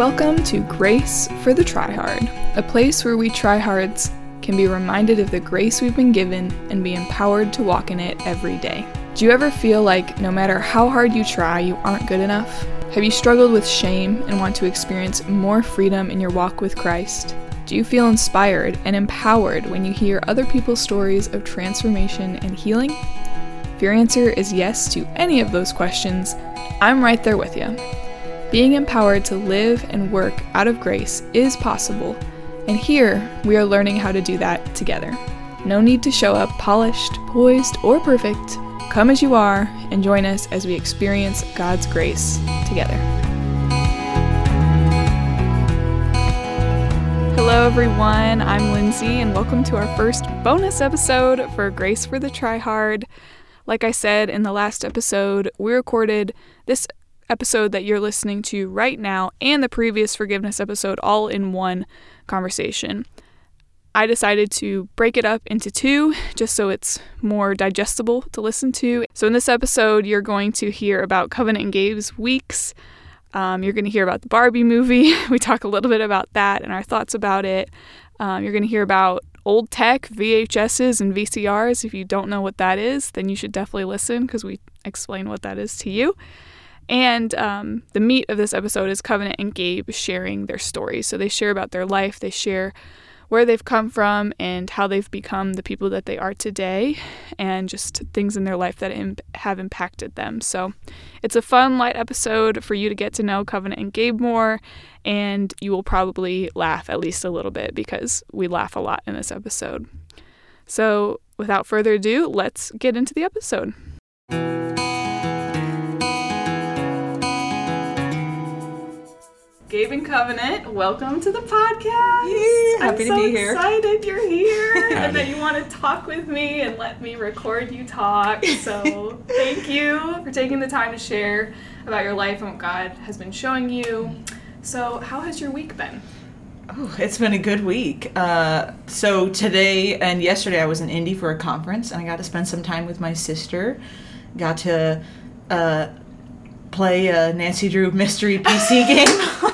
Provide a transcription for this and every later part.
Welcome to Grace for the Tryhard, a place where we tryhards can be reminded of the grace we've been given and be empowered to walk in it every day. Do you ever feel like no matter how hard you try, you aren't good enough? Have you struggled with shame and want to experience more freedom in your walk with Christ? Do you feel inspired and empowered when you hear other people's stories of transformation and healing? If your answer is yes to any of those questions, I'm right there with you. Being empowered to live and work out of grace is possible, and here we are learning how to do that together. No need to show up polished, poised, or perfect. Come as you are and join us as we experience God's grace together. Hello, everyone. I'm Lindsay, and welcome to our first bonus episode for Grace for the Try Hard. Like I said in the last episode, we recorded this episode that you're listening to right now and the previous forgiveness episode all in one conversation. I decided to break it up into two just so it's more digestible to listen to. So, in this episode, you're going to hear about Kovenant and Gabe's weeks. Um, you're going to hear about the Barbie movie. We talk a little bit about that and our thoughts about it. Um, you're going to hear about old tech, VHSs, and VCRs. If you don't know what that is, then you should definitely listen because we explain what that is to you. And um, the meat of this episode is Kovenant and Gabe sharing their stories. So they share about their life, they share where they've come from and how they've become the people that they are today, and just things in their life that Im- have impacted them. So it's a fun, light episode for you to get to know Kovenant and Gabe more, and you will probably laugh at least a little bit because we laugh a lot in this episode. So without further ado, let's get into the episode. Gabe and Kovenant, welcome to the podcast. Yay, happy I'm to be here. Excited you're here and that you want to talk with me and let me record you talk. So thank you for taking the time to share about your life and what God has been showing you. So how has your week been? Oh, it's been a good week. Uh, so today and yesterday I was in Indy for a conference, and I got to spend some time with my sister. Got to uh, play a Nancy Drew mystery PC game.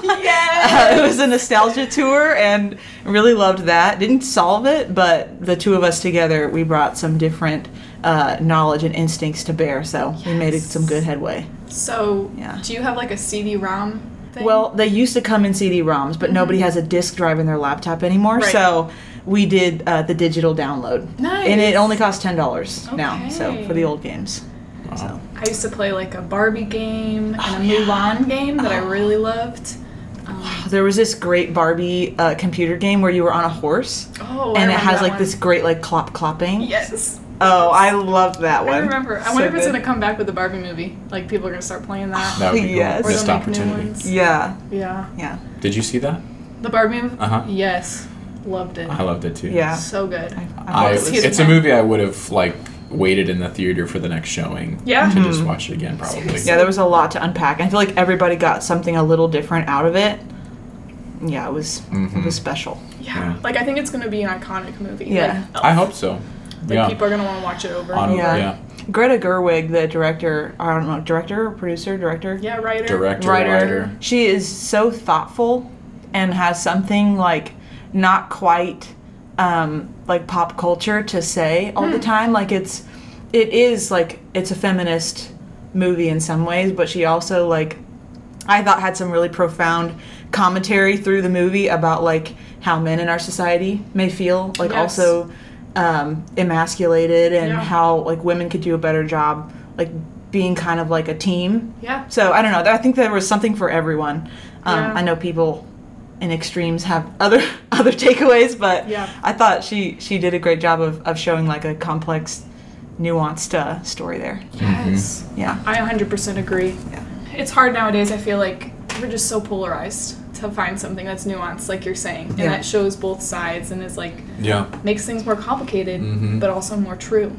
Uh, it was a nostalgia tour, and really loved that. Didn't solve it, but the two of us together, we brought some different uh, knowledge and instincts to bear. So we made some good headway. So Yeah. do you have like a CD-ROM thing? Well, they used to come in CD-ROMs, but nobody has a disk drive in their laptop anymore. Right. So we did uh, the digital download, nice. and it only costs ten dollars now. So for the old games. So I used to play like a Barbie game and Oh, a yeah. Mulan game that I Oh. really loved. Um, there was this great Barbie uh, computer game where you were on a horse, oh, I and it has like one. this great like clop clopping. Yes. Oh, I loved that one. I remember. I So wonder if it's good. gonna come back with the Barbie movie. Like people are gonna start playing that. That would be cool. Yes. or Missed new opportunity. ones. Yeah, Yeah. yeah, Did you see that? The Barbie movie. Uh-huh. Yes. Loved it. I loved it too. yeah. So good. I, I, I it it's a movie I would have like waited in the theater for the next showing. Yeah. To just Mhm. watch it again, probably. Seriously. yeah, there was a lot to unpack. I feel like everybody got something a little different out of it. Yeah, it was it Mhm. was special. Yeah. Yeah. Like I think it's gonna be an iconic movie. Yeah. Like, I hope so. Like yeah. people are gonna want to watch it over and On, over. Yeah. yeah. Greta Gerwig, the director, I don't know, director, producer, director, Yeah. Writer. Director, writer, writer. she is so thoughtful and has something like not quite um, like pop culture to say all the time. Like it's, it is like it's a feminist movie in some ways, but she also like, I thought had some really profound commentary through the movie about like how men in our society may feel, like Yes. also um, emasculated and Yeah. how like women could do a better job like being kind of like a team Yeah. so I don't know. I think there was something for everyone. Um, Yeah. I know people in extremes have other other takeaways, but Yeah. I thought she she did a great job of, of showing like a complex, nuanced uh, story there. Yes. Yeah. I 100% agree. Yeah. It's hard nowadays. I feel like we're just so polarized to find something that's nuanced, like you're saying, and Yeah. that shows both sides and is like Yeah. makes things more complicated, Mhm. but also more true.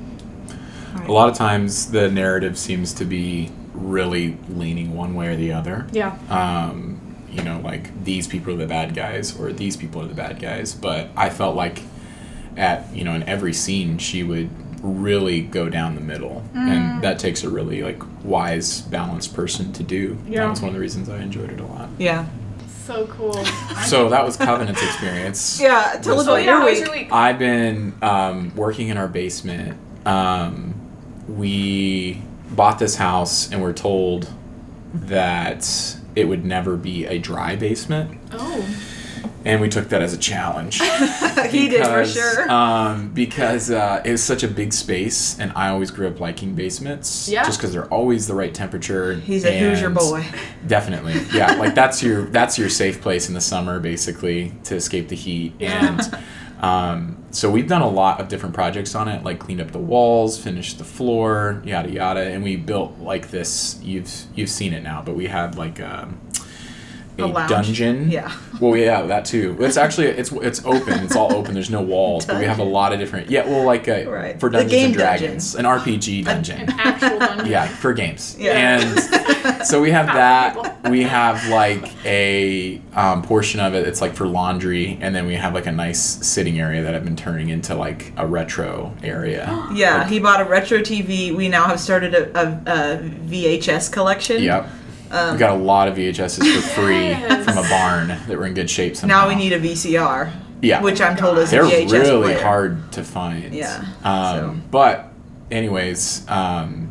A lot of times the narrative seems to be really leaning one way or the other. Yeah. um, you know, like these people are the bad guys or these people are the bad guys. But I felt like at you know in every scene she would really go down the middle, Mm. and that takes a really like wise, balanced person to do. Yeah. That was one of the reasons I enjoyed it a lot. Yeah. so cool. So that was Kovenant's experience. Yeah, tell us about your how week. your week? I've been um, working in our basement. Um, we bought this house and we're told that it would never be a dry basement, Oh. and we took that as a challenge. he did for because, sure. Um, because uh, it was such a big space, and I always grew up liking basements. Yeah. Just because they're always the right temperature. He's a Hoosier and- boy. Definitely, yeah. Like that's your that's your safe place in the summer, basically, to escape the heat. Yeah. And um, so we've done a lot of different projects on it, like cleaned up the walls, finished the floor, yada yada, and we built like this. You've you've seen it now, but we had like um, a, A dungeon. Yeah. Well, yeah, that too. It's actually it's it's open. It's all open. There's no walls, but we have a lot of different. Yeah, well, like a, Right. for The Dungeons game and Dragons, an RPG An dungeon. actual dungeon. Yeah, for games. Yeah. And so we have that. We have like a um, portion of it. It's like for laundry, and then we have like a nice sitting area that I've been turning into like a retro area. Yeah, Like- he bought a retro TV. We now have started a, a, a VHS collection. Yep. Um, we got a lot of VHSs for free Yes. from a barn that were in good shape somehow. Now we need a VCR. Yeah. Which I'm told is They're a VHS really player. hard to find. Yeah, Um, so. But, anyways, um,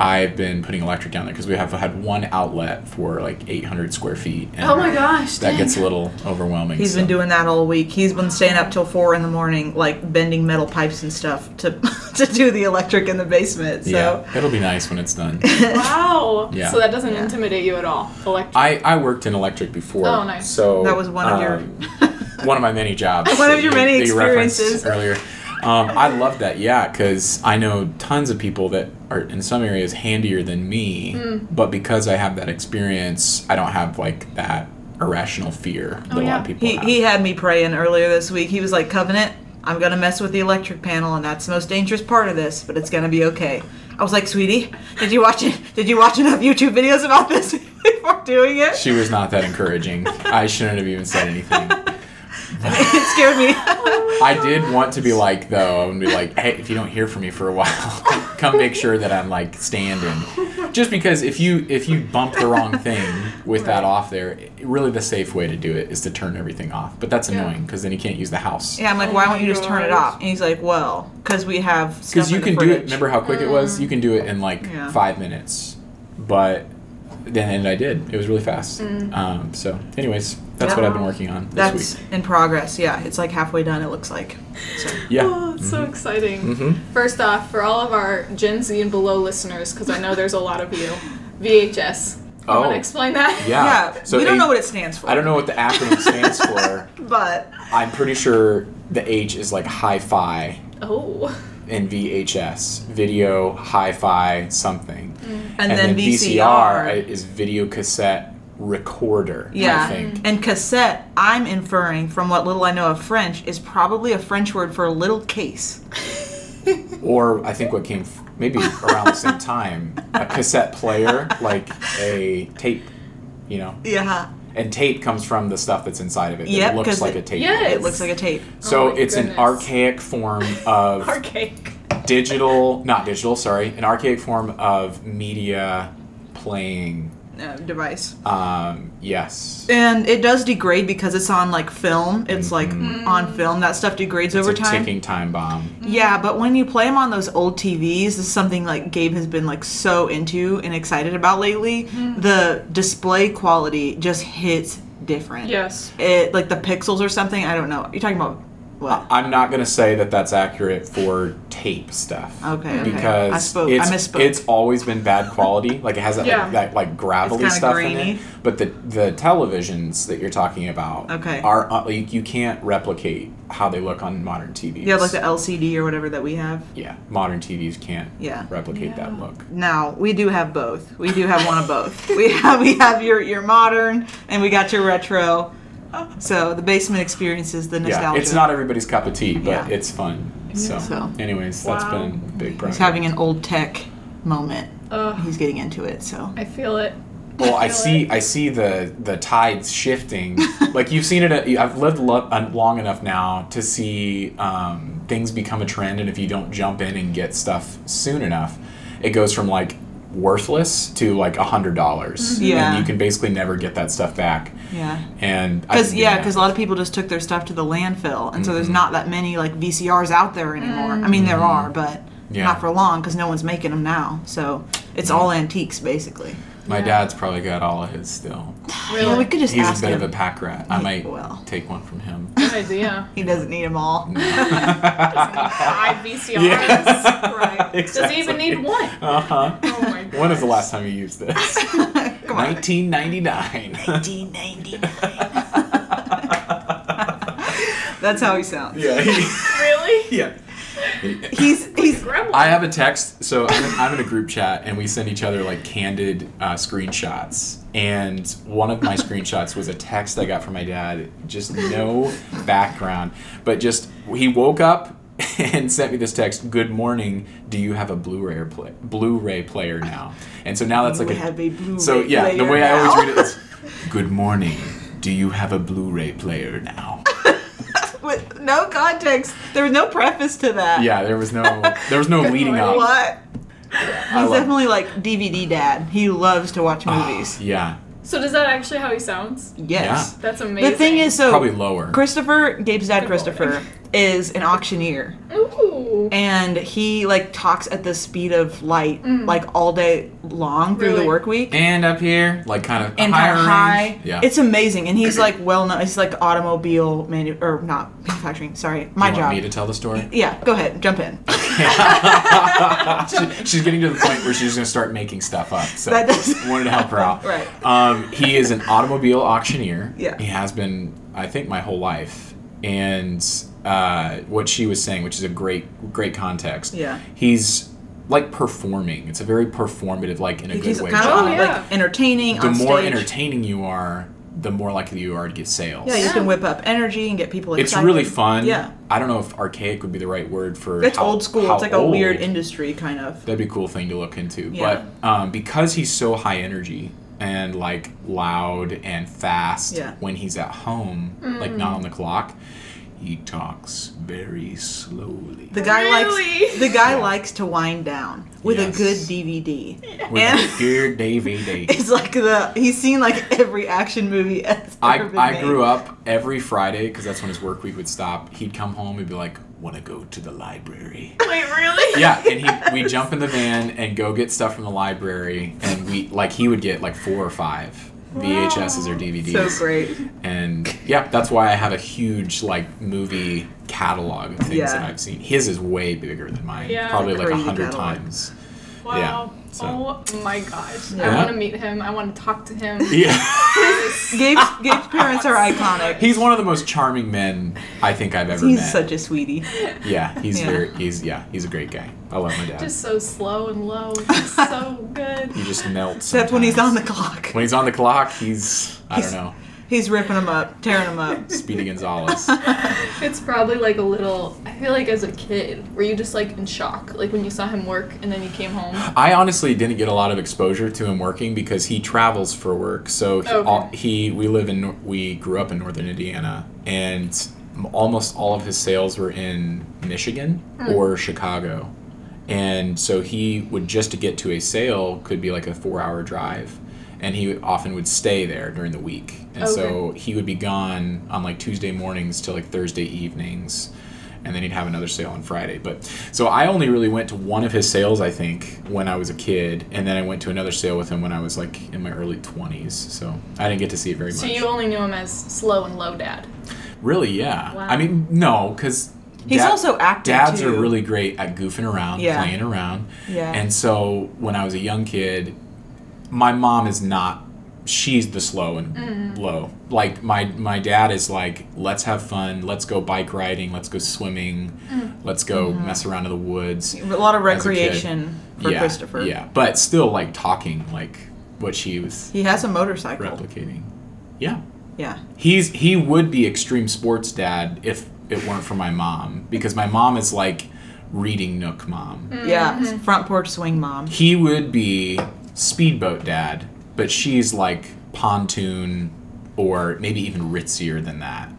I've been putting electric down there because we have had one outlet for like 800 square feet. And Oh my gosh. That dang. gets a little overwhelming. He's been doing that all week. He's been staying up till four in the morning, like bending metal pipes and stuff to to do the electric in the basement. So Yeah, it'll be nice when it's done. Wow. Yeah. So that doesn't Yeah. intimidate you at all. Electric. I, I worked in electric before. Oh, nice. So that was one of your um, one of my many jobs. One of your many you referenced experiences. earlier. Um, I love that, yeah, because I know tons of people that are in some areas handier than me, Hmm. but because I have that experience, I don't have like that irrational fear that Oh, a lot of people he have. he had me praying earlier this week. He was like, "Kovenant, I'm gonna mess with the electric panel, and that's the most dangerous part of this, but it's gonna be okay." I was like, "Sweetie, did you watch it? Did you watch enough YouTube videos about this before doing it?" she was not that encouraging. I shouldn't have even said anything. it scared me. I did want to be like though, and be like, hey, if you don't hear from me for a while, come make sure that I'm like standing. Just because if you if you bump the wrong thing with that off there, really the safe way to do it is to turn everything off. But that's Yeah. annoying because then you can't use the house. Yeah, I'm like, Oh "Why won't you just turn it off?" And he's like, "Well, because we have Because you in can the do it. Remember how quick it was? You can do it in like Yeah. five minutes. But then and I did. It was really fast. Um, so, anyways, that's what I've been working on this That's week. in progress. Yeah, it's like halfway done. It looks like. So. Yeah. Oh, it's so exciting. Mhm. First off, for all of our Gen Z and below listeners, because I know there's a lot of you, VHS. You want Oh. to explain that? Yeah. Yeah, So we don't A- know what it stands for. I don't know what the acronym stands for. but I'm pretty sure the H is like hi-fi Oh. in VHS, video, hi-fi, something, and, then, VCR. is video cassette recorder. yeah, I think. and cassette. I'm inferring from what little I know of French is probably a French word for a little case. Or I think what came f- maybe around the same time, a cassette player, like a tape, you know. Yeah, And tape comes from the stuff that's inside of it. That Yep, looks 'cause like it- a tape. Yes. it looks like a tape. So Oh my it's an archaic form of Archaic. digital, not digital, sorry, an archaic form of media playing. Uh, device. Um, yes. And it does degrade because it's on like film. It's like on film. That stuff degrades over Mm-hmm. it's a time. ticking time bomb. Yeah, but when you play them on those old TVs, this is something like Gabe has been like so into and excited about lately. The display quality just hits different. Yes. It like the pixels or something. I don't know. You're talking about what? I'm not gonna say that that's accurate for tape stuff. Okay, okay. Because I spoke. I it's, misspoke. it's always been bad quality. Like it has that, Yeah. like, that like gravelly It's kinda stuff in it. But the the televisions that you're talking about Okay. are uh, like you can't replicate how they look on modern TVs. you have like the LCD or whatever that we have. yeah, modern TVs can't Yeah. replicate Yeah. that look. Now we do have both. We do have one of both. We have we have your your modern and we got your retro. So the basement experience is the Yeah, nostalgia. it's not everybody's cup of tea, but Yeah. it's fun. So, So. anyways, that's been a big He's project. having an old tech moment. Ugh. He's getting into it. So I feel it. well, I feel see, it. I see the the tides shifting. like you've seen it. At, I've lived lo- uh, long enough now to see um, things become a trend, and if you don't jump in and get stuff soon enough, it goes from like worthless to like a hundred dollars. Yeah. and you can basically never get that stuff back. Yeah. And Because yeah, because a lot of people just took their stuff to the landfill, and so there's Mhm. not that many like VCRs out there anymore. I mean, there are, but Mm-hmm. Yeah. not for long because no one's making them now. So it's all antiques basically. My Yeah. dad's probably got all of his still. Yeah, we could just He's a ask bit him. of a pack rat. I might well. take one from him. Good idea. He doesn't need them all. Five VCRs. Yes. Right. Does he even need one? Uh huh. Oh my god. When was the last time you used this? 1999. 1999. That's how he sounds. yeah. He, Really? yeah. He's he's I have a text, so I'm in, I'm in a group chat, and we send each other like candid uh, screenshots. And one of my screenshots was a text I got from my dad, just no background, but just he woke up and sent me this text. Good morning. Do you have a Blu-ray play, Blu-ray player now? And so now that's You like a have a Blu-ray so yeah. The player way I always read it is, Good morning. Do you have a Blu-ray player now? With no context. There was no preface to that. Yeah, there was no there was no leading morning. up. What? I He's love- definitely like DVD dad. He loves to watch ah, movies. Yeah. So does that actually how he sounds? yes. That's amazing. The thing is, so Probably lower. Christopher, Gabe's dad, Good Christopher, is an auctioneer, Ooh. and he like talks at the speed of light, Mm. like all day long through the work week. And up here, like kind of and higher kind of high. range. Yeah. It's amazing, and he's like well known. He's like automobile manu or not manufacturing. Sorry, my you job. Want me to tell the story? yeah, go ahead, jump in. She- she's getting to the point where she's gonna start making stuff up. So That does- wanted to help her out. Right. Um, he is an automobile auctioneer. Yeah. He has been, I think, my whole life. And uh, what she was saying, which is a great, great context. Yeah. He's like performing. It's a very performative, like in a He's good way. kind job. Of yeah. like entertaining. the on more stage. entertaining you are, the more likely you are to get sales. Yeah, you Yeah. can whip up energy and get people excited. It's really fun. Yeah. I don't know if archaic would be the right word for. It's how- old school. how It's like a weird industry kind of. That'd be a cool thing to look into. Yeah. But um, because he's so high energy and like loud and fast Yeah. when he's at home, like not on the clock, he talks very slowly. The guy Really? likes the guy likes to wind down with Yes. a good DVD. With and a good DVD. it's like the he's seen like every action movie that's I, ever been I made. grew up every Friday because that's when his work week would stop. He'd come home and be like, "Want to go to the library?" Wait, really? yeah, and he we jump in the van and go get stuff from the library, and we like he would get like four or five VHSs or DVDs. So great. And yeah, that's why I have a huge like movie catalog of things Yeah. that I've seen. His is way bigger than mine, Yeah. probably like a hundred times. Wow. Yeah, so- Oh my gosh. I want to meet him. I want to talk to him. Yeah, Gabe's, Gabe's parents are iconic. he's one of the most charming men I think I've ever He's met. He's such a sweetie. yeah, he's Yeah. very he's yeah he's a great guy. I love my dad. Just so slow and low. Just so good. he just melts. Except when he's on the clock. when he's on the clock, he's I He's- don't know He's ripping them up, tearing them up. Speedy Gonzalez. It's probably like a little. I feel like as a kid, were you just like in shock, like when you saw him work and then you came home? I honestly didn't get a lot of exposure to him working because he travels for work. So he, Okay. all, he we live in we grew up in northern Indiana, and almost all of his sales were in Michigan hmm. or Chicago, and so he would just to get to a sale could be like a four hour drive. And he often would stay there during the week, and so he would be gone on like Tuesday mornings till like Thursday evenings, and then he'd have another sale on Friday. But so I only really went to one of his sales, I think, when I was a kid, and then I went to another sale with him when I was like in my early twenties. So I didn't get to see it very much. So you only knew him as slow and low dad. really, yeah. Wow. I mean, no, because He's also active, Dads too. are really great at goofing around, Yeah. playing around. Yeah. And so when I was a young kid, my mom is not. She's the slow and mm-hmm. low. Like my my dad is like, let's have fun, let's go bike riding, let's go swimming, mm. let's go mm-hmm. mess around in the woods. A lot of As a kid. recreation for yeah, Christopher. Yeah, but still like talking like what she was He has a motorcycle. replicating. Yeah. Yeah. He's he would be extreme sports dad if it weren't for my mom because my mom is like reading Nook mom. Mm-hmm. Yeah. Front porch swing mom. He would be speedboat dad, but she's like pontoon or maybe even ritzier than that.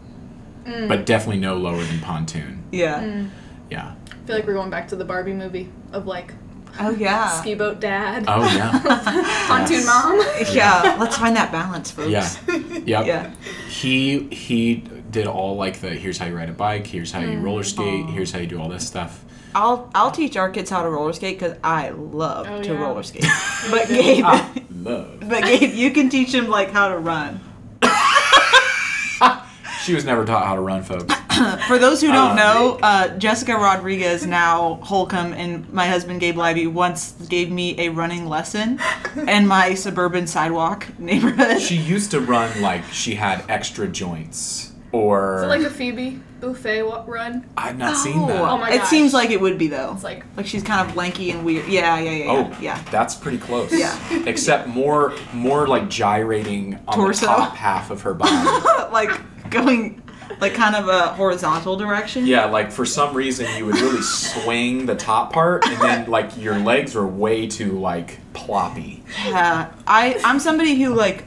Mm. But definitely no lower than pontoon. Yeah. Mm. Yeah. I feel like we're going back to the Barbie movie of like Oh yeah. ski boat dad, Oh yeah. pontoon yes. mom. Yeah. Let's find that balance, folks. Yeah. Yep. Yeah. He he did all like the here's how you ride a bike, here's how you roller skate, here's how you do all this stuff. I'll I'll teach our kids how to roller skate because I love Oh, to yeah. roller skate. but Gabe, Love. but Gabe, you can teach him like how to run. She was never taught how to run, folks. For those who don't Um, know, uh, Jessica Rodriguez, now Holcomb, and my husband Gabe Liby once gave me a running lesson in my suburban sidewalk neighborhood. She used to run like she had extra joints, or Is it like a Phoebe Buffay run? I've not seen that. Oh my it seems like it would be though. It's like Like she's kind of lanky and weird. Yeah, yeah, yeah, Oh, yeah. yeah. that's pretty close. Yeah. Except more, more like gyrating on Torso? the top half of her body. like going like kind of a horizontal direction. yeah, like for some reason you would really swing the top part, and then like your legs are way too like ploppy. Yeah. I I'm somebody who like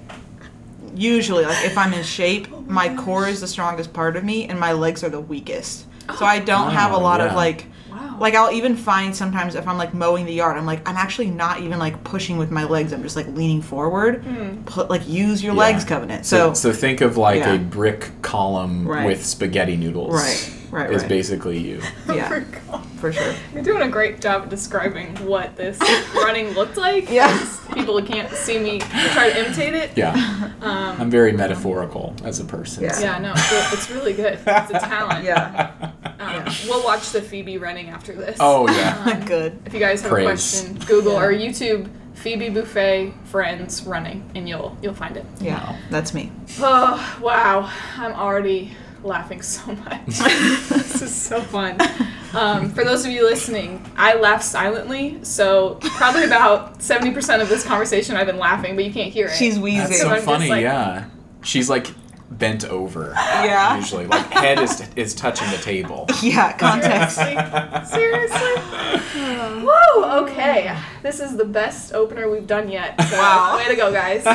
usually like if I'm in shape, my core is the strongest part of me and my legs are the weakest. So oh. I don't have a Oh, lot yeah. of like wow. like I'll even find sometimes if I'm like mowing the yard, I'm like I'm actually not even like pushing with my legs. I'm just like leaning forward. Hmm. Put like use your Yeah. legs Kovenant. So, So, so think of like Yeah. a brick column Right. with spaghetti noodles. Right, right, Is right. basically you. yeah, for sure. You're doing a great job of describing what this running looked like. Yeah. 'cause People can't see me try to imitate it. Yeah. I'm very metaphorical as a person. Yeah. so- Yeah, no, it's, it's really good. It's a talent. Yeah. Um, We'll watch the Phoebe running after this. Oh yeah. Good. If you guys have Praise. a question, Google or YouTube Phoebe Buffay friends running, and you'll you'll find it. Yeah, that's me. Oh wow, I'm already laughing so much. this is so fun. Um, for those of you listening, I laugh silently, so probably about seventy percent of this conversation I've been laughing, but you can't hear it. She's wheezing. That's so I'm funny. like- yeah. She's like bent over. Yeah. Usually, like head is is touching the table. yeah, context. Seriously? Seriously? Woo! Okay. This is the best opener we've done yet. So Wow. Way to go, guys.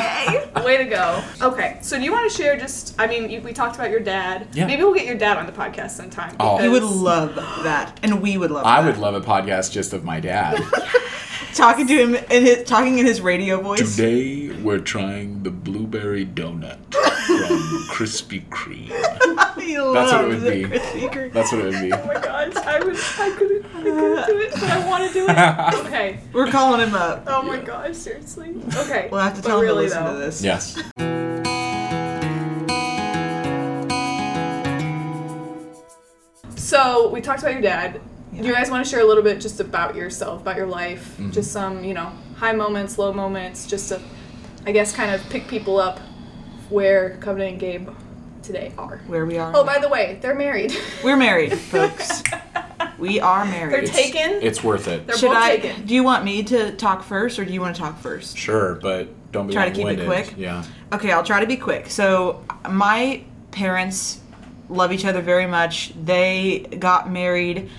Way to go. Okay. So, do you want to share just, I mean, you, we talked about your dad. Yeah. Maybe we'll get your dad on the podcast sometime. Oh. You would love that, and we would love. I that. would love a podcast just of my dad. talking to him in his talking in his radio voice. Today we're trying the blueberry donut from Krispy Kreme. He That's what it would be. Krispy Kreme. That's what it would be. Oh my god, I, would, I, couldn't, I couldn't do it, but I want to do it. Okay. We're calling him up. Oh my god, Seriously? Okay. We'll have to But tell him really, to listen though, to this. Yes. So we talked about your dad. Do you guys want to share a little bit just about yourself, about your life, Mm-hmm. just some, you know, high moments, low moments, just to, I guess, kind of pick people up where Kovenant and Gabe today are. Where we are. Oh, by the way, they're married. We're married, folks. we are married. they're taken. It's worth it. They're Should both I? taken. Do you want me to talk first, or do you want to talk first? Sure, but don't be Try to keep it quick? Yeah. Okay, I'll try to be quick. So, my parents love each other very much. They got married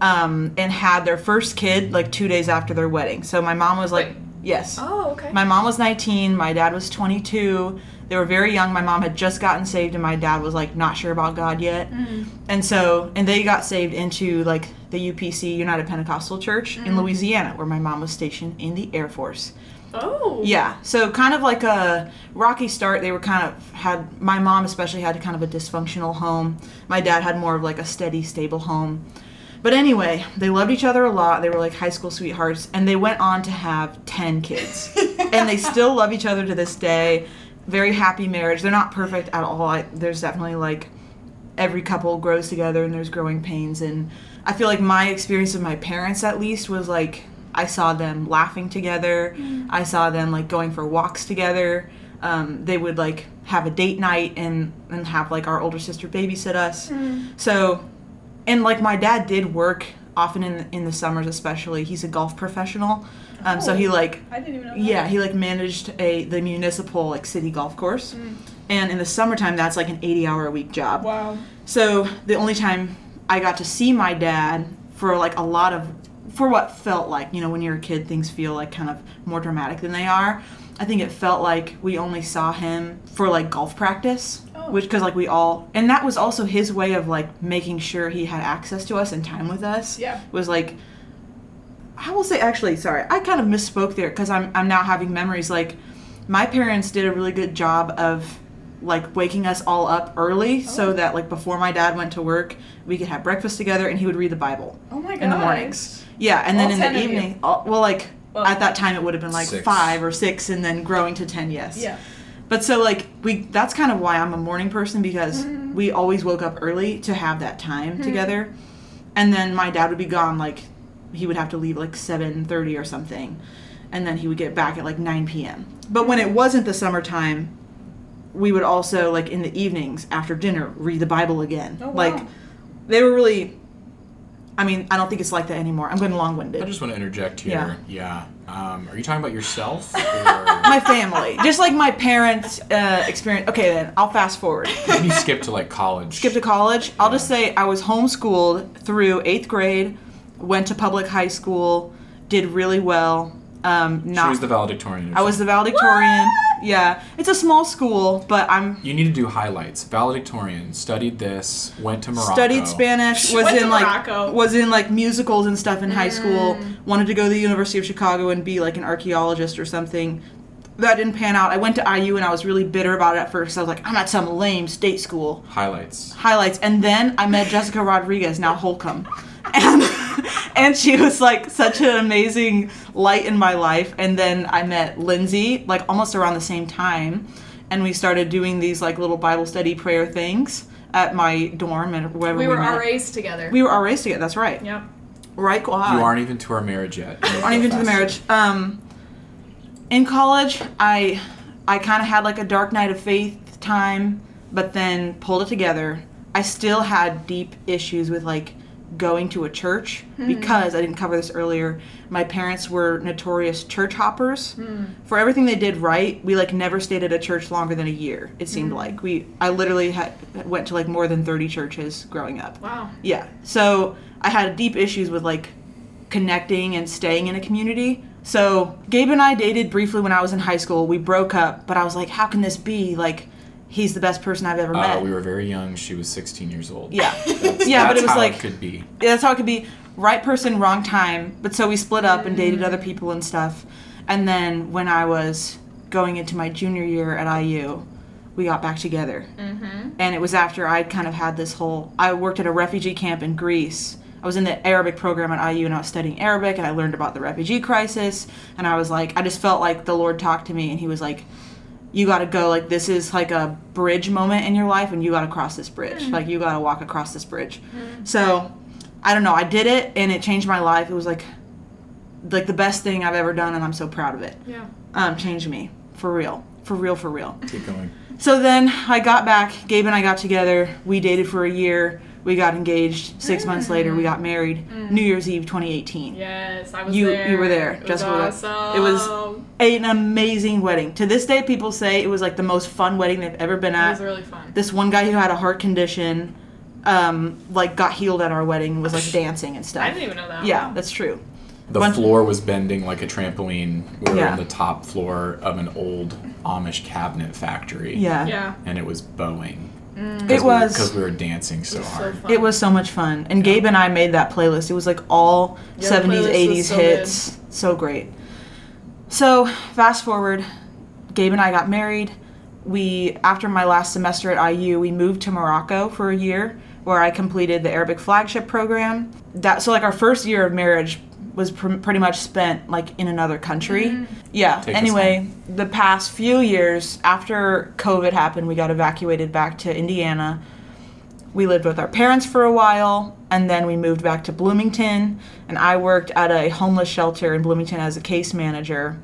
um, and had their first kid like two days after their wedding. So, my mom was like, Wait. yes. Oh, okay. My mom was 19, my dad was 22. They were very young. My mom had just gotten saved, and my dad was like not sure about God yet. Mm-hmm. And so, and they got saved into like the UPC United Pentecostal Church in mm. Louisiana, where my mom was stationed in the Air Force. oh. Yeah, so kind of like a rocky start. They were kind of had my mom especially had kind of a dysfunctional home. My dad had more of like a steady, stable home. But anyway, they loved each other a lot. They were like high school sweethearts, and they went on to have ten kids, and they still love each other to this day. Very happy marriage. They're not perfect at all. I, there's definitely like every couple grows together and there's growing pains. And i feel like my experience with my parents at least was like i saw them laughing together. I saw them like going for walks together. Um, they would like have a date night and and have like our older sister babysit us. So and like my dad did work often in in the summers especially. He's a golf professional um, so he like I didn't even know. That. yeah, he like managed a the municipal like city golf course, and in the summertime that's like an eighty hour a week job. Wow. So the only time I got to see my dad for like a lot of for what felt like you know when you're a kid things feel like kind of more dramatic than they are. I think it felt like we only saw him for like golf practice, Oh. which because like we all and that was also his way of like making sure he had access to us and time with us. Yeah. was like I will say actually, sorry, I kind of misspoke there because I'm I'm now having memories. Like, my parents did a really good job of like waking us all up early Oh. so that like before my dad went to work, we could have breakfast together and he would read the Bible Oh my god. in the mornings. Yeah, and then All in the evening, all, well, like Well- at that time it would have been like Six. five or six, and then growing to ten. Yes. Yeah. But so like we that's kind of why I'm a morning person because Mm-hmm. we always woke up early to have that time together. And then my dad would be gone like he would have to leave like 7:30 or something. And then he would get back at like 9 p.m. But when it wasn't the summertime, we would also like in the evenings after dinner read the Bible again. Oh, wow. Like they were really I mean, I don't think it's like that anymore. I'm going long-winded. I just want to interject here. Yeah. Um, are you talking about yourself? Or My family, just like my parents' uh, experience. Okay, then I'll fast forward. maybe skip to like college? skip to college. I'll just say I was homeschooled through eighth grade, went to public high school, did really well. Um, She not, was the valedictorian. I was the something. valedictorian. Yeah, it's a small school, but I'm You need to do highlights. Valedictorian, studied this, went to Morocco. studied Spanish, was Went to in like Morocco. was in like musicals and stuff in high school. Mm. Wanted to go to the University of Chicago and be like an archaeologist or something. That didn't pan out. I went to IU and I was really bitter about it at first. I was like, I'm at some lame state school. Highlights. highlights and then i met jessica rodriguez now holcomb and and she was like such an amazing light in my life and then i met lindsay like almost around the same time and we started doing these like little bible study prayer things at my dorm and wherever We we, were met. RAs together. we were RAs together that's right Yep. right quad You aren't even to our marriage yet. aren't even to the marriage. Um, in college, I I kind of had like a dark night of faith time, but then pulled it together. I still had deep issues with like going to a church hmm. because I didn't cover this earlier. My parents were notorious church hoppers. For everything they did right, we like never stayed at a church longer than a year. It seemed hmm. like we I literally had went to like more than 30 churches growing up. Wow. Yeah. So I had deep issues with like connecting and staying in a community. So Gabe and I dated briefly when I was in high school. We broke up, but I was like, how can this be? Like, he's the best person I've ever Uh, met. we were very young. She was 16 years old. yeah. That's, Yeah, but it was how like- it could be. Yeah, that's how it could be. Right person, wrong time. But so we split up and dated other people and stuff. And then when I was going into my junior year at IU, we got back together. Mm-hmm. And it was after I'd kind of had this whole. I worked at a refugee camp in Greece. I was in the Arabic program at IU and I was studying Arabic and I learned about the refugee crisis. And I was like, I just felt like the Lord talked to me and He was like, you got to go like this is like a bridge moment in your life and you got to cross this bridge. Like you got to walk across this bridge. So i don't know i did it and it changed my life. It was like like the best thing i've ever done and i'm so proud of it. Yeah. um changed me. For real. For real for real. Keep going. so then i got back gabe and i got together. We dated for a year we got engaged six months later we got married new year's eve 2018 Yes, I was You- there. you were there. It was Jessica was awesome. there. It was- an amazing wedding to this day people say it was like the most fun wedding they've ever been at. It was really fun. this one guy who had a heart condition um like got healed at our wedding was like dancing and stuff I didn't even know that. yeah Wow. that's true The One- floor was bending like a trampoline. We were Yeah. on the top floor of an old Amish cabinet factory. yeah, Yeah. And it was bowing. Mm. it was because we were dancing so It was so hard. fun. it was so much fun. And gabe and i made that playlist. It was like all Yeah, 70s playlist 80s so hits. So great. So fast forward. Gabe and i got married. We after my last semester at iu we moved to morocco for a year where i completed the arabic flagship program. That so like our first year of marriage was pr- pretty much spent like in another country. Mm-hmm. Yeah. Take anyway the past few years after covid happened we got evacuated back to indiana. We lived with our parents for a while and then we moved back to bloomington. And i worked at a homeless shelter in bloomington as a case manager.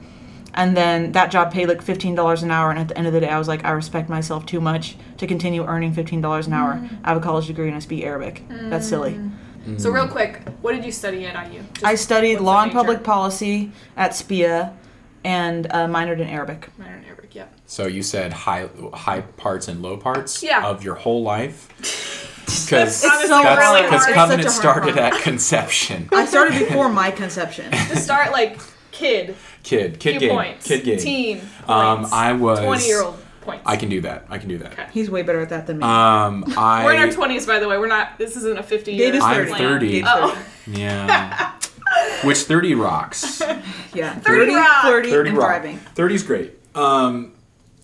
And then that job paid like $15 an hour. And at the end of the day i was like i respect myself too much to continue earning $15 an hour. Mm-hmm. I have a college degree and i speak arabic. That's silly mm. So real quick, what did you study at IU? Just i studied law and public policy at SPEA and uh, minored in arabic Minor in Arabic. Yep. So you said high high parts and low parts Yeah. of your whole life. Because Honestly, so that's really because hard. It's Kovenant such a hard started one. at conception. i started before my conception To start like kid, Kid, kid few game, points. kid game. Teen. Um. I was twenty year old points. I can do that. I can do that. Okay. he's way better at that than me Um, I We're in our twenties, by the way. We're not. This isn't a fifty year. Gabe is I'm 30. 30. Gabe's Oh. 30. yeah. which 30 rocks. Yeah. 30 rock. 30 30 and rock. thriving. 30's great. Um,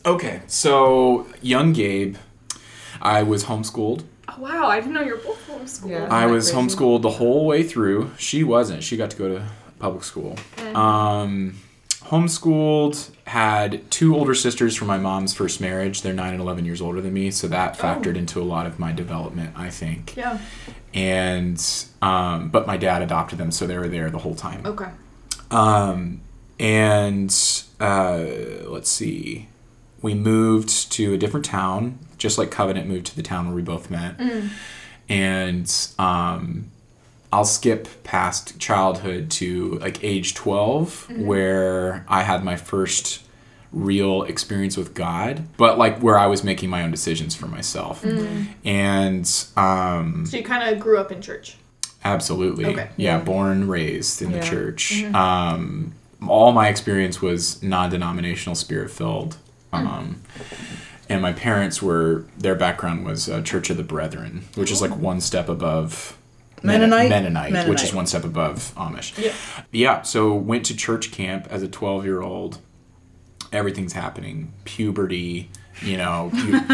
okay, so young Gabe, I was homeschooled. Oh, wow, I didn't know you were both homeschooled. Yeah. I that was crazy? homeschooled the whole way through. She wasn't. She got to go to public school. Um, homeschooled, had two older sisters from my mom's first marriage. They're 9 and 11 years older than me, so that factored into a lot of my development, I think. Yeah. And, um, but my dad adopted them, so they were there the whole time. Okay. Um, and uh, let's see, we moved to a different town, just like Kovenant moved to the town where we both met. And um, I'll skip past childhood to like age 12, where I had my first real experience with God, but like where I was making my own decisions for myself. And um, So you kind of grew up in church. Absolutely. Okay. Yeah, born, raised in Yeah. the church. Um, all my experience was non-denominational, spirit-filled. Um, and my parents were their background was uh, Church of the Brethren, which is like one step above Mennonite? Mennonite, which is one step above Amish. Yeah. Yeah, so went to church camp as a 12 year old. Everything's happening. Puberty, you know,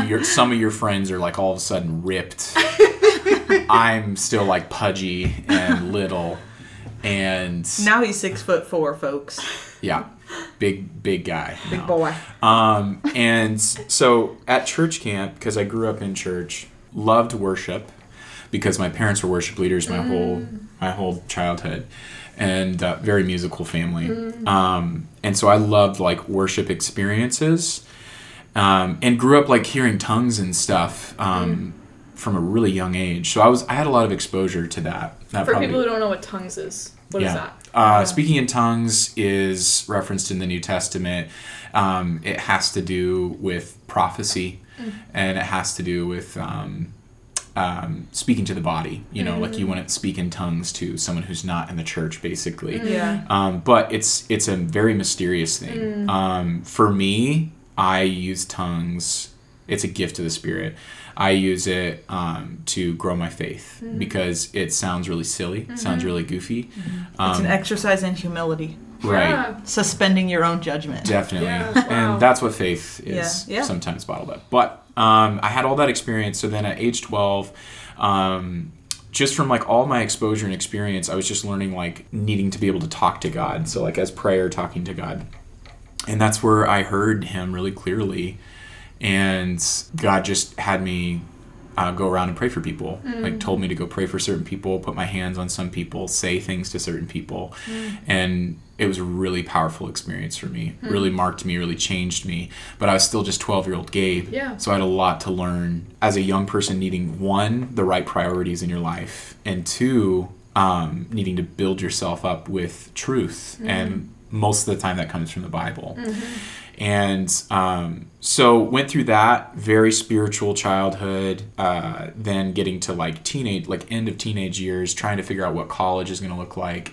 you, some of your friends are like all of a sudden ripped. I'm still like pudgy and little. And Now he's six foot four, folks. yeah, big, big guy. Big now. boy. Um, and so at church camp, because I grew up in church, loved worship because my parents were worship leaders my whole my whole childhood, and uh, very musical family. Um, and so I loved like worship experiences, um, and grew up like hearing tongues and stuff um, from a really young age. So I was I had a lot of exposure to that. that For probably- people who don't know what tongues is, what is that? uh, speaking in tongues is referenced in the New Testament. Um, it has to do with prophecy, and it has to do with um, um, speaking to the body. You know, like you wouldn't speak in tongues to someone who's not in the church, basically. Yeah. Um, but it's it's a very mysterious thing. Um, for me, I use tongues. It's a gift of the Spirit. I use it um, to grow my faith because it sounds really silly, sounds really goofy. It's an Um, exercise in humility. right. Yeah. Suspending your own judgment. Definitely. Yeah, wow. And that's what faith is Yeah, yeah. sometimes bottled up. But um, I had all that experience. So then at age 12, um, just from like all my exposure and experience, I was just learning like needing to be able to talk to God. So like as prayer, talking to God. And that's where I heard him really clearly. And God just had me uh, go around and pray for people. Like told me to go pray for certain people, put my hands on some people, say things to certain people, and it was a really powerful experience for me. Really marked me, really changed me. But I was still just twelve year old Gabe. Yeah. So I had a lot to learn as a young person, needing one the right priorities in your life, and two um, needing to build yourself up with truth and most of the time that comes from the bible and um, so went through that very spiritual childhood uh, then getting to like teenage like end of teenage years trying to figure out what college is going to look like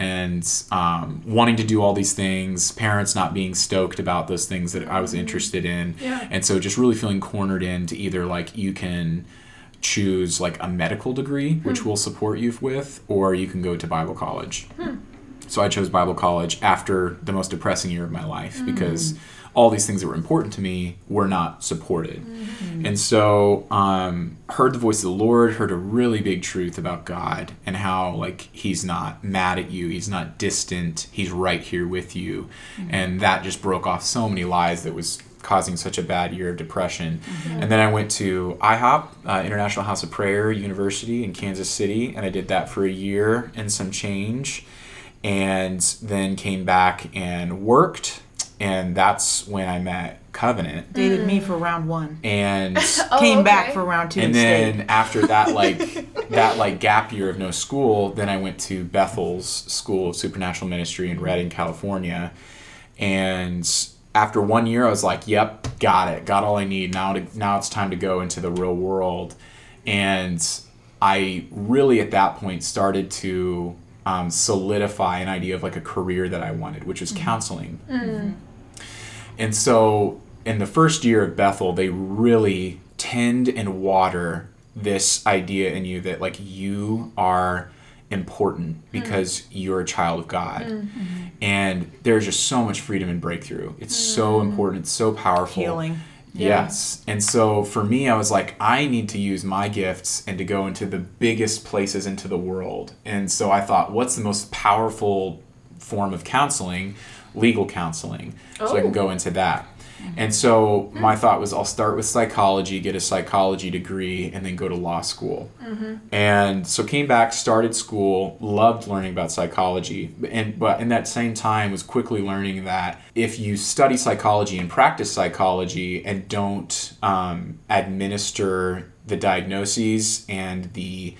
and um, wanting to do all these things parents not being stoked about those things that i was mm-hmm. interested in. Yeah. and so just really feeling cornered into either like you can choose like a medical degree which hmm. will support you with or you can go to bible college. Hmm. So I chose Bible college after the most depressing year of my life hmm. because all these things that were important to me were not supported. And so um, heard the voice of the Lord, heard a really big truth about God and how like he's not mad at you, he's not distant, he's right here with you. And that just broke off so many lies that was causing such a bad year of depression. And then I went to IHOP, uh, International House of Prayer University in Kansas City, and I did that for a year and some change and then came back and worked and that's when i met Kovenant Dated me mm. for round one. and Oh, Came okay. back for round two and and then stayed. after that like that like gap year of no school then i went to bethel's school of supernatural ministry in redding california and after one year i was like yep got it got all i need now to now it's time to go into the real world and i really at that point started to um, solidify an idea of like a career that i wanted which was mm-hmm. counseling mm-hmm. Mm-hmm. and so in the first year of Bethel, they really tend and water this idea in you that like you are important because you're a child of God. And there's just so much freedom and breakthrough. It's so important, it's so powerful. Healing. Yes. And so for me, I was like, I need to use my gifts and to go into the biggest places into the world. And so I thought, what's the most powerful form of counseling? Legal counseling. So I can Oh. go into that. And so my thought was, I'll start with psychology, get a psychology degree, and then go to law school. And so came back, started school, loved learning about psychology, and but in that same time was quickly learning that if you study psychology and practice psychology and don't um, administer the diagnoses and the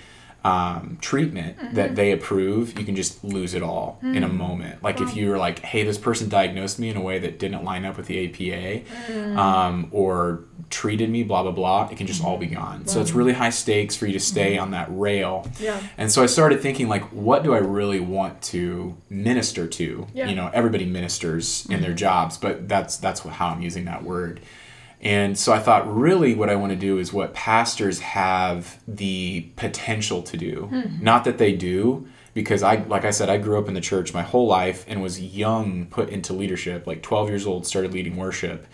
um, treatment that mm-hmm. they approve, you can just lose it all in a mm. moment. Like if you were like, "Hey, this person diagnosed me in a way that didn't line up with the APA," mm. um, or treated me, blah blah blah, it can just all be mm-hmm. gone. So it's really high stakes for you to stay mm-hmm. on that rail. Yeah. And so I started thinking, like, what do I really want to minister to? Yeah. You know, everybody ministers in their jobs, but that's that's how I'm using that word. And so I thought, really, what I want to do is what pastors have the potential to do. Mm-hmm. Not that they do, because I, like I said, I grew up in the church my whole life and was young, put into leadership. Like 12 years old, started leading worship.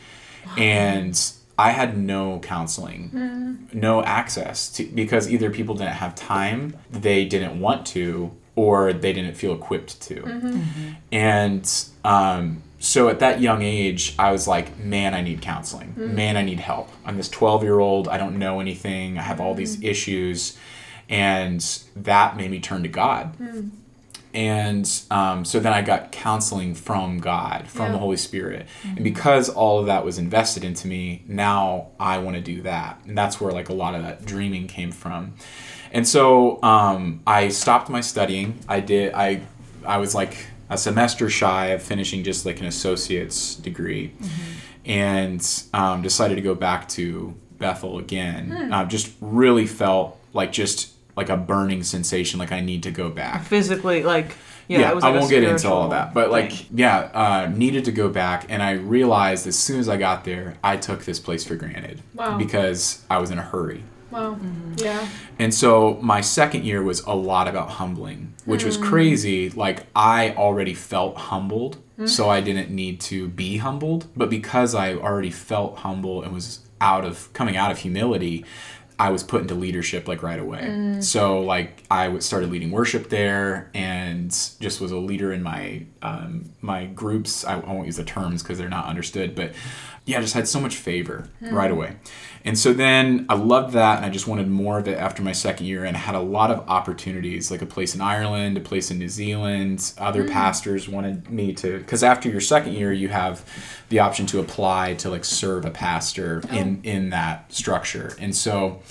And I had no counseling, mm. no access to, because either people didn't have time, they didn't want to, or they didn't feel equipped to. Mm-hmm. Mm-hmm. And um, so at that young age, I was like, man, I need counseling. Mm-hmm. Man, I need help. I'm this 12 year old. I don't know anything. I have all these issues. And that made me turn to God. And um, so then I got counseling from God, from Yeah. the Holy Spirit. And because all of that was invested into me, now I want to do that. And that's where like a lot of that dreaming came from. And so um, I stopped my studying. I did, I, I was like a semester shy of finishing just like an associate's degree and um, decided to go back to Bethel again. Uh, just really felt like just like a burning sensation, like I need to go back Physically, like yeah, yeah, it was I like a won't get into all that, but like, thing. yeah, uh, needed to go back, and I realized as soon as I got there, I took this place for granted Wow. because I was in a hurry. Wow. Mm-hmm. Yeah. And so my second year was a lot about humbling, which was mm. crazy. Like I already felt humbled, mm-hmm. so I didn't need to be humbled. But because I already felt humble and was out of coming out of humility, I was put into leadership like right away. Mm. So like I started leading worship there, and just was a leader in my um, my groups. I, I won't use the terms because they're not understood, but yeah, I just had so much favor hmm. right away. And so then I loved that, and I just wanted more of it after my second year, and I had a lot of opportunities, like a place in Ireland, a place in New Zealand. Other hmm. pastors wanted me to, because after your second year, you have the option to apply to like serve a pastor oh. in in that structure, and so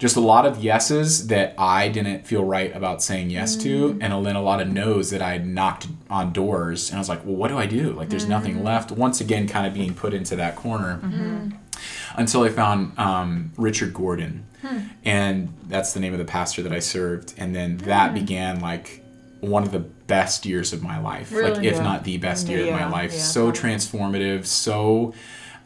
just a lot of yeses that I didn't feel right about saying yes to, mm. and then a lot of no's that I knocked on doors, and I was like, well, what do I do? Like, there's nothing mm. left. Once again, kind of being put into that corner mm-hmm. until I found um, Richard Gordon, hmm. and that's the name of the pastor that I served, and then hmm. that began like one of the best years of my life, like if Yeah. not the best year of my life. yeah, so transformative, so.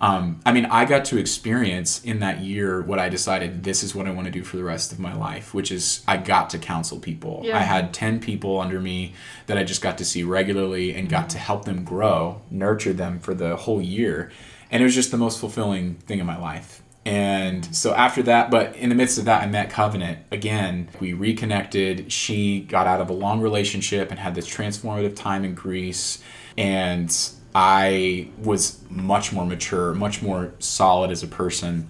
Um, I mean, I got to experience in that year what I decided this is what I want to do for the rest of my life, which is I got to counsel people. Yeah. I had 10 people under me that I just got to see regularly and got to help them grow, nurture them for the whole year. And it was just the most fulfilling thing in my life. And so after that, but in the midst of that, I met Kovenant again. We reconnected. She got out of a long relationship and had this transformative time in Greece. And I was much more mature, much more solid as a person.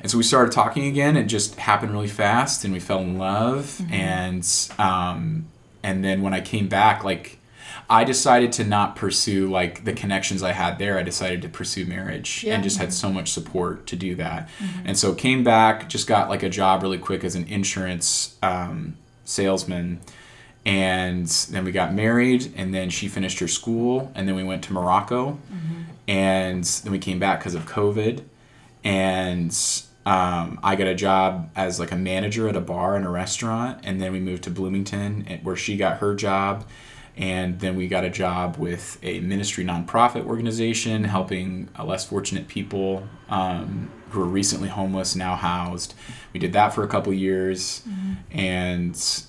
And so we started talking again. It just happened really fast, and we fell in love. And um, and then when I came back, like I decided to not pursue like the connections I had there. I decided to pursue marriage, Yeah. and just had so much support to do that. And so came back, just got like a job really quick as an insurance um, salesman. And then we got married, and then she finished her school, and then we went to Morocco, and then we came back because of COVID. And um, I got a job as like a manager at a bar and a restaurant, and then we moved to Bloomington, where she got her job, and then we got a job with a ministry nonprofit organization helping uh, less fortunate people um, who were recently homeless now housed. We did that for a couple years, and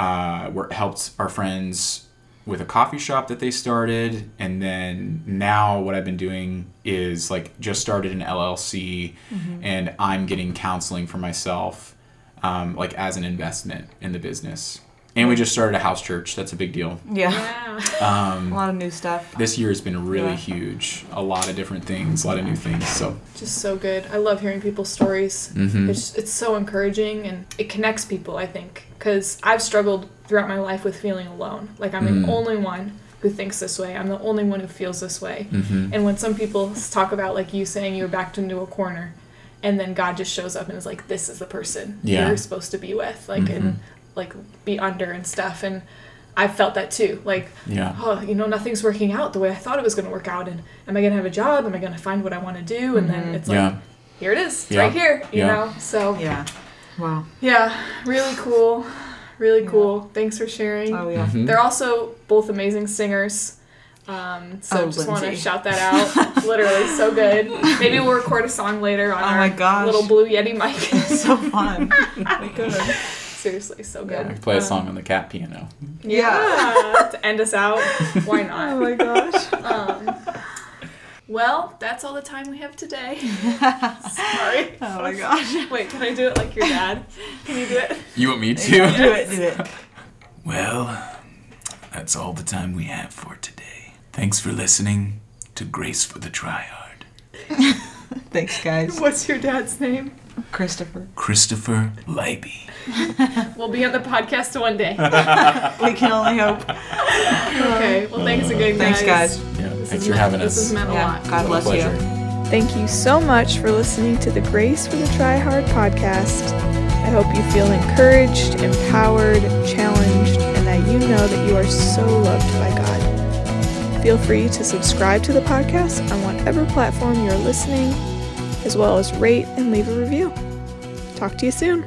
uh, were helped our friends with a coffee shop that they started. And then now what i've been doing is like just started an llc and i'm getting counseling for myself um, like as an investment in the business and we just started a house church that's a big deal Yeah. Yeah. um, A lot of new stuff. this year has been really Yeah. huge a lot of different things a lot of new things so Just so good. I love hearing people's stories. mhm. It's it's so encouraging and it connects people. I think because I've struggled throughout my life with feeling alone. Like I'm Mm. the only one who thinks this way. I'm the only one who feels this way. Mhm. And when some people talk about like you saying you were backed into a corner, and then God just shows up and is like, "This is the person Yeah. you're supposed to be with," like Mhm. and like be under and stuff. And I felt that too. Like, yeah oh, you know, nothing's working out the way I thought it was going to work out. And am I going to have a job? Am I going to find what I want to do? And then it's like, yeah here it is, it's Yeah. right here. You Yeah. know, so Yeah. Wow. yeah, really cool, really Yeah. cool. Thanks for sharing. Oh yeah. Mhm. They're also both amazing singers. Um, so Oh, just want to shout that out. Literally so good. Maybe we'll record a song later on Oh our my gosh. little blue Yeti mic. so fun. we could. Seriously, so good. I could play a Um, song on the cat piano Yeah, to end us out. Why not? Oh my gosh. Um, well, that's all the time we have today. Sorry. Oh my gosh. Wait, can I do it like your dad? Can you do it? you want me to Do to it. Do it. Well, that's all the time we have for today. Thanks for listening to Grace for the Tryhard. Thanks, guys. What's your dad's name? Christopher. Christopher Liby. We'll be on the podcast one day. We can only hope. Okay. Well, thanks uh, again, guys. Thanks, guys. Yeah, This thanks has for meant- having this us. has meant a Yeah. lot. God What a bless you. Thank you so much for listening to the Grace for the Try Hard podcast. I hope you feel encouraged, empowered, challenged, and that you know that you are so loved by God. Feel free to subscribe to the podcast on whatever platform you're listening, as well as rate and leave a review. Talk to you soon.